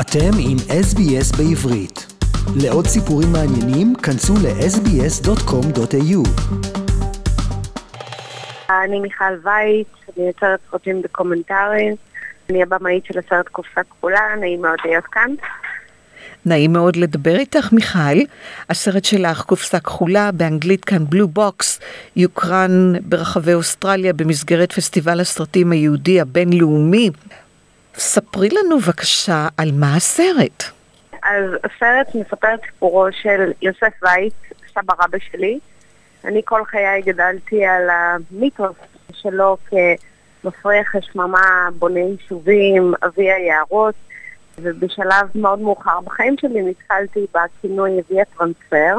אתם עם SBS בעברית. לעוד סיפורים מעניינים, כנסו ל-sbs.com.au. אני מיכל וייץ, אני יוצרת סרטים דוקומנטריים, אני הבמאית של הסרט קופסה כחולה, נעים מאוד להיות כאן. נעים מאוד לדבר איתך, מיכל. הסרט שלך, קופסה כחולה, באנגלית כאן Blue Box, יוקרן ברחבי אוסטרליה במסגרת פסטיבל הסרטים היהודי הבינלאומי. ספרי לנו בבקשה על מה הסרט. אז הסרט מספר את סיפורו של יוסף וייץ, סבא רבא שלי. אני כל חיי גדלתי על המיתוס שלו כמפריח השממה, בונה יישובים, אבי היערות, ובשלב מאוד מאוחר בחיים שלי נתקלתי בכינוי אבי הטרנספר,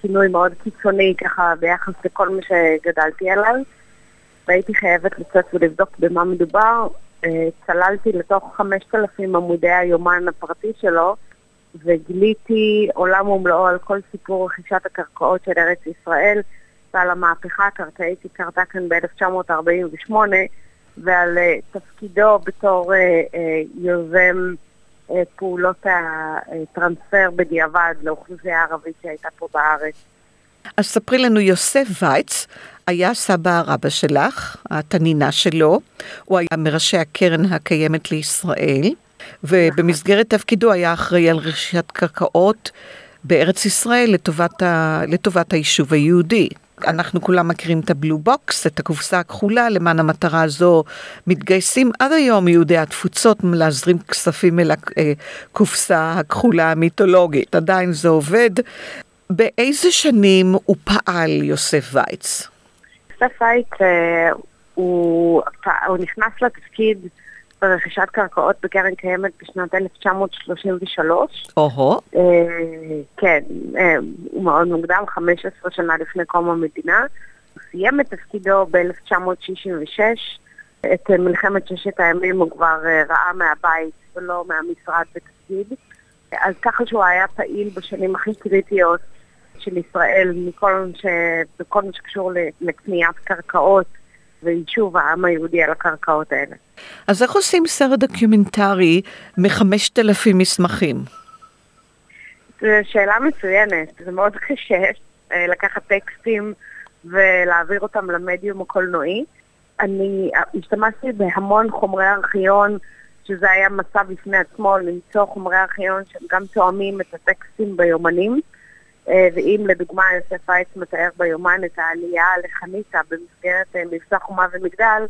כינוי מאוד קיצוני ככה ביחס לכל מה שגדלתי עליו, והייתי חייבת לצאת ולבדוק במה מדובר. אה, צללתי לתוך 5,000 עמודי היומן הפרטי שלו, וגיליתי עולם ומלואו על כל סיפור רכישת הקרקעות של ארץ ישראל ועל המהפכה הקרקעית שקרתה כאן ב-1948 ועל uh, תפקידו בתור uh, יוזם פעולות הטרנספר בדיעבד לאוכלוסייה הערבית שהייתה פה בארץ. אז ספרי לנו, יוסף וייץ היה סבא הרבה שלך, התנינה שלו, הוא היה מראשי הקרן הקיימת לישראל, ובמסגרת תפקידו היה אחראי על רכישת קרקעות בארץ ישראל לטובת, ה, לטובת היישוב היהודי. אנחנו כולם מכירים את הבלו בוקס, את הקופסה הכחולה, למען המטרה הזו מתגייסים עד היום יהודי התפוצות להזרים כספים אל הקופסה הכחולה המיתולוגית. עדיין זה עובד. באיזה שנים הוא פעל יוסף וייץ? יוסף וייץ אה, הוא, הוא נכנס לתפקיד ברכישת קרקעות בקרן קיימת בשנת 1933. או-הו. אה, כן, אה, הוא מאוד מוקדם, 15 שנה לפני קום המדינה. הוא סיים את תפקידו ב-1966. את מלחמת ששת הימים הוא כבר ראה מהבית ולא מהמשרד בתפקיד. אז ככה שהוא היה פעיל בשנים הכי קריטיות של ישראל מכל ש... בכל מה שקשור לקניית קרקעות ויישוב העם היהודי על הקרקעות האלה. אז איך עושים סרט דוקומנטרי מחמשת אלפים מסמכים? זו שאלה מצוינת, זה מאוד קשה אה, לקחת טקסטים ולהעביר אותם למדיום הקולנועי. אני השתמשתי בהמון חומרי ארכיון, שזה היה מסע בפני עצמו, למצוא חומרי ארכיון שהם גם תואמים את הטקסטים ביומנים. אה, ואם לדוגמה יוסף וייץ מתאר ביומן את העלייה לחניתה במסגרת אה, מבצע חומה ומגדל,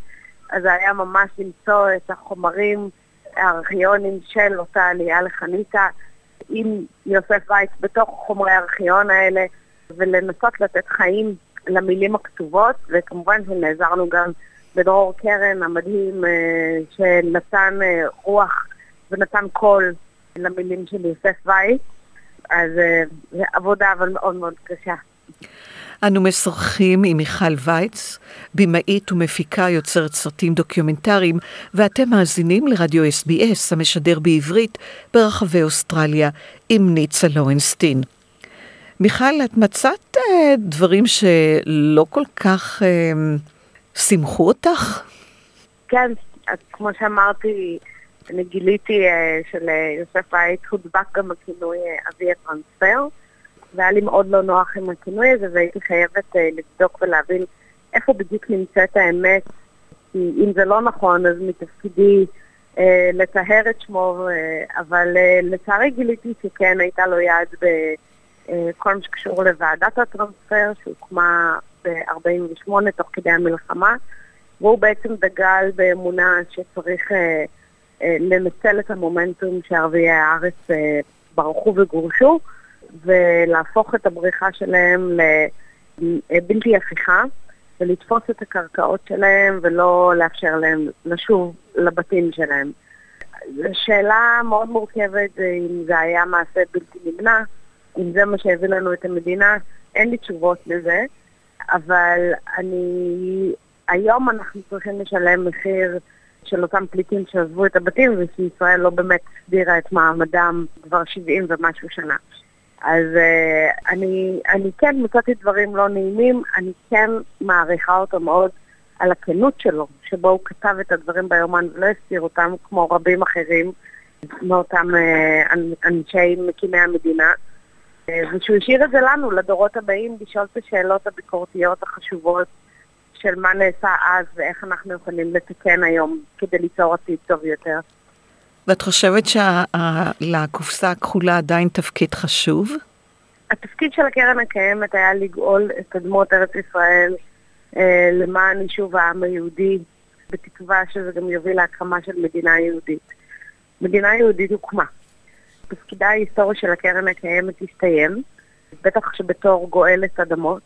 אז זה היה ממש למצוא את החומרים הארכיונים של אותה עלייה לחניתה עם יוסף וייץ בתוך חומרי הארכיון האלה, ולנסות לתת חיים למילים הכתובות, וכמובן שנעזרנו גם בדרור קרן המדהים אה, שנתן רוח ונתן קול למילים של יוסף וייץ. אז אה, זו עבודה אבל מאוד מאוד קשה. אנו משוחחים עם מיכל וייץ, במאית ומפיקה יוצרת סרטים דוקיומנטריים, ואתם מאזינים לרדיו SBS המשדר בעברית ברחבי אוסטרליה עם ניצה לורנסטין. מיכל, את מצאת אה, דברים שלא כל כך אה, שימחו אותך? כן, כמו שאמרתי, אני גיליתי uh, של uh, יוסף וייץ הודבק גם הכינוי uh, אבי הטרנספר, והיה לי מאוד לא נוח עם הכינוי הזה, והייתי חייבת לבדוק ולהבין איפה בדיוק נמצאת האמת, כי אם זה לא נכון, אז מתפקידי uh, לטהר את שמו, uh, אבל uh, לצערי גיליתי שכן הייתה לו יד בכל מה שקשור לוועדת הטרנספר, שהוקמה ב-48' תוך כדי המלחמה, והוא בעצם דגל באמונה שצריך... אה, לנצל את המומנטום שערביי הארץ אה, ברחו וגורשו, ולהפוך את הבריחה שלהם לבלתי הפיכה, ולתפוס את הקרקעות שלהם ולא לאפשר להם לשוב לבתים שלהם. שאלה מאוד מורכבת אם זה היה מעשה בלתי נמנע, אם זה מה שהביא לנו את המדינה, אין לי תשובות לזה, אבל אני... היום אנחנו צריכים לשלם מחיר של אותם פליטים שעזבו את הבתים ושישראל לא באמת הסדירה את מעמדם כבר 70 ומשהו שנה. אז uh, אני, אני כן מצאתי דברים לא נעימים, אני כן מעריכה אותו מאוד על הכנות שלו, שבו הוא כתב את הדברים ביומן ולא הסתיר אותם כמו רבים אחרים, מאותם אה, אנשי מקימי המדינה, אה, ושהוא השאיר את זה לנו, לדורות הבאים, לשאול את השאלות הביקורתיות החשובות של מה נעשה אז ואיך אנחנו יכולים לתקן היום כדי ליצור עתיד טוב יותר. ואת חושבת שלקופסה הכחולה עדיין תפקיד חשוב? התפקיד של הקרן הקיימת היה לגאול את אדמות ארץ ישראל אה, למען יישוב העם היהודי, בתקווה שזה גם יוביל להקמה של מדינה יהודית. מדינה יהודית הוקמה. תפקידה ההיסטורי של הקרן הקיימת הסתיים, בטח שבתור גואלת אדמות.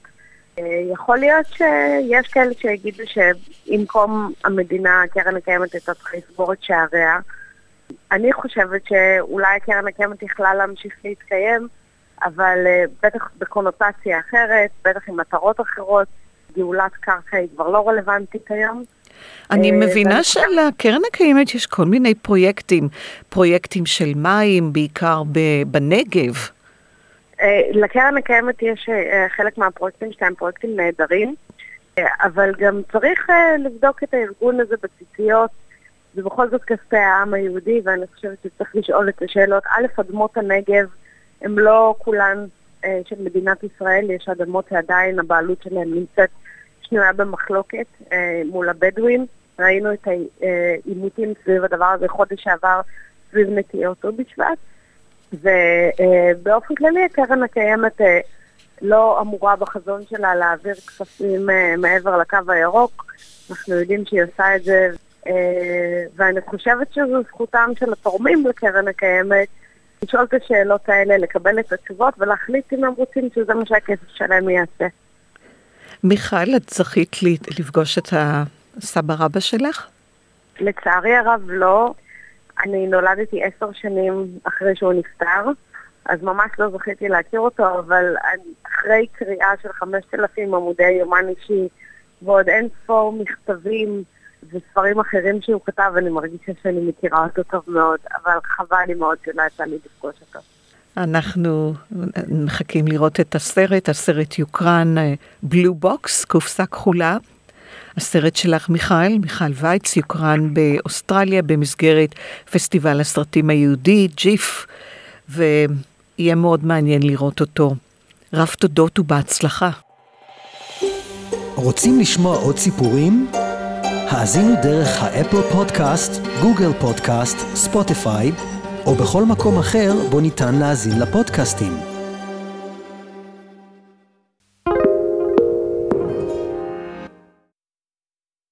יכול להיות שיש כאלה שיגידו שבמקום המדינה, הקרן הקיימת הייתה צריכה לסגור את שעריה. אני חושבת שאולי הקרן הקיימת יכלה להמשיך להתקיים, אבל אה, בטח בקונוטציה אחרת, בטח עם מטרות אחרות. גאולת קרקע היא כבר לא רלוונטית היום. אני אה, מבינה שלקרן הקיימת יש כל מיני פרויקטים, פרויקטים של מים, בעיקר בנגב. אה, לקרן הקיימת יש אה, חלק מהפרויקטים שלהם פרויקטים נהדרים, אבל גם צריך לבדוק את הארגון הזה בציציות. זה בכל זאת כספי העם היהודי, ואני חושבת שצריך לשאול את השאלות. א', אדמות הנגב הן לא כולן של מדינת ישראל, יש אדמות שעדיין הבעלות שלהן נמצאת שנויה במחלוקת אה, מול הבדואים. ראינו את העימותים סביב הדבר הזה חודש שעבר סביב נטיות ט"ו בשבט. ובאופן כללי הקרן הקיימת אה, לא אמורה בחזון שלה להעביר כספים אה, מעבר לקו הירוק. אנחנו יודעים שהיא עושה את זה, אה, ואני חושבת שזו זכותם של התורמים לקרן הקיימת לשאול את השאלות האלה, לקבל את התשובות ולהחליט אם הם רוצים שזה מה שהכסף שלהם יעשה. מיכל, את זכית לפגוש את הסבא רבא שלך? לצערי הרב לא. אני נולדתי עשר שנים אחרי שהוא נפטר, אז ממש לא זכיתי להכיר אותו, אבל אחרי קריאה של חמשת אלפים עמודי יומן אישי ועוד אין ספור מכתבים וספרים אחרים שהוא כתב, אני מרגישה שאני מכירה אותו טוב מאוד, אבל חבל לי מאוד שלא יצא לי לפגוש אותו. אנחנו מחכים לראות את הסרט, הסרט יוקרן Blue Box, קופסה כחולה. הסרט שלך, מיכל, מיכל וייץ, יוקרן באוסטרליה במסגרת פסטיבל הסרטים היהודי, JIFF, ויהיה מאוד מעניין לראות אותו. רב תודות ובהצלחה. רוצים לשמוע עוד סיפורים? האזינו דרך האפל פודקאסט, גוגל פודקאסט, ספוטיפיי, או בכל מקום אחר בו ניתן להאזין לפודקאסטים.